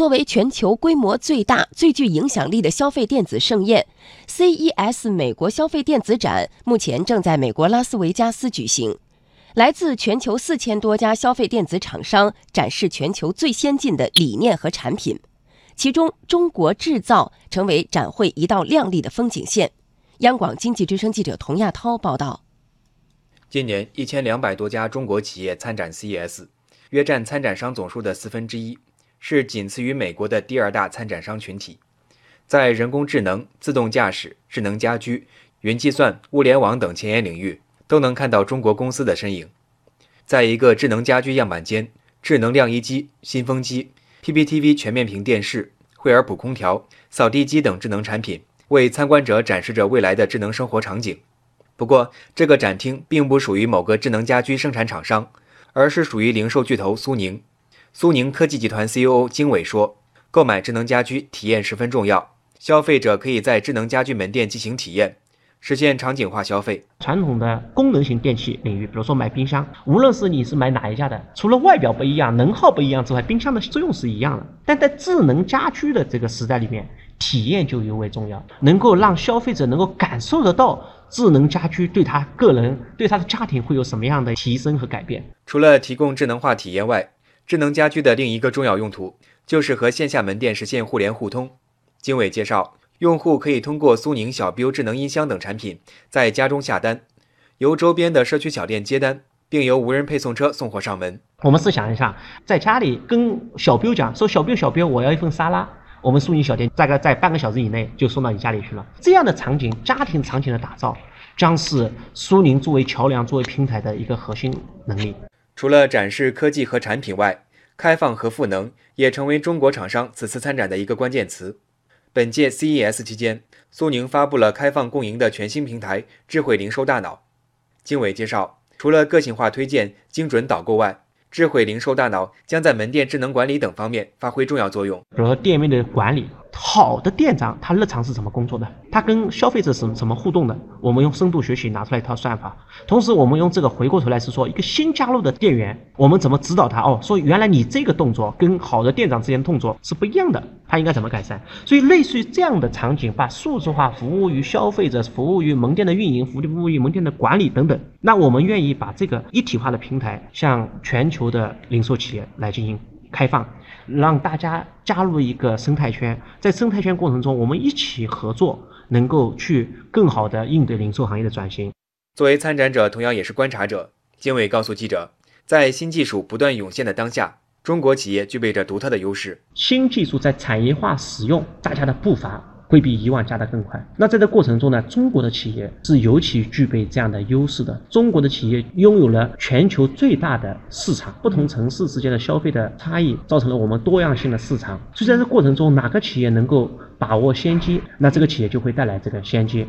作为全球规模最大、最具影响力的消费电子盛宴，CES 美国消费电子展目前正在美国拉斯维加斯举行。来自全球四千多家消费电子厂商展示全球最先进的理念和产品，其中中国制造成为展会一道亮丽的风景线。央广经济之声记者童亚涛报道。今年一千两百多家中国企业参展 CES，约占参展商总数的四分之一。是仅次于美国的第二大参展商群体，在人工智能、自动驾驶、智能家居、云计算、物联网等前沿领域，都能看到中国公司的身影。在一个智能家居样板间，智能晾衣机、新风机、PPTV 全面屏电视、惠而浦空调、扫地机等智能产品，为参观者展示着未来的智能生活场景。不过，这个展厅并不属于某个智能家居生产厂商，而是属于零售巨头苏宁。苏宁科技集团 CEO 经纬说：“购买智能家居体验十分重要，消费者可以在智能家居门店进行体验，实现场景化消费。传统的功能型电器领域，比如说买冰箱，无论是你是买哪一家的，除了外表不一样、能耗不一样之外，冰箱的作用是一样的。但在智能家居的这个时代里面，体验就尤为重要，能够让消费者能够感受得到智能家居对他个人、对他的家庭会有什么样的提升和改变。除了提供智能化体验外，智能家居的另一个重要用途就是和线下门店实现互联互通。经纬介绍，用户可以通过苏宁小标智能音箱等产品在家中下单，由周边的社区小店接单，并由无人配送车送货上门。我们试想一下，在家里跟小标讲说：“小标小标，我要一份沙拉。”我们苏宁小店大概在半个小时以内就送到你家里去了。这样的场景，家庭场景的打造，将是苏宁作为桥梁、作为平台的一个核心能力。除了展示科技和产品外，开放和赋能也成为中国厂商此次参展的一个关键词。本届 CES 期间，苏宁发布了开放共赢的全新平台“智慧零售大脑”。经纬介绍，除了个性化推荐、精准导购外，智慧零售大脑将在门店智能管理等方面发挥重要作用，比如说店面的管理。好的店长，他日常是怎么工作的？他跟消费者是怎么互动的？我们用深度学习拿出来一套算法，同时我们用这个回过头来是说，一个新加入的店员，我们怎么指导他？哦，说原来你这个动作跟好的店长之间动作是不一样的，他应该怎么改善？所以类似于这样的场景，把数字化服务于消费者，服务于门店的运营，服务于门店的管理等等。那我们愿意把这个一体化的平台向全球的零售企业来进行开放。让大家加入一个生态圈，在生态圈过程中，我们一起合作，能够去更好的应对零售行业的转型。作为参展者，同样也是观察者，经纬告诉记者，在新技术不断涌现的当下，中国企业具备着独特的优势。新技术在产业化使用，大家的步伐。会比以往加得更快。那在这过程中呢，中国的企业是尤其具备这样的优势的。中国的企业拥有了全球最大的市场，不同城市之间的消费的差异，造成了我们多样性的市场。所以在这过程中，哪个企业能够把握先机，那这个企业就会带来这个先机。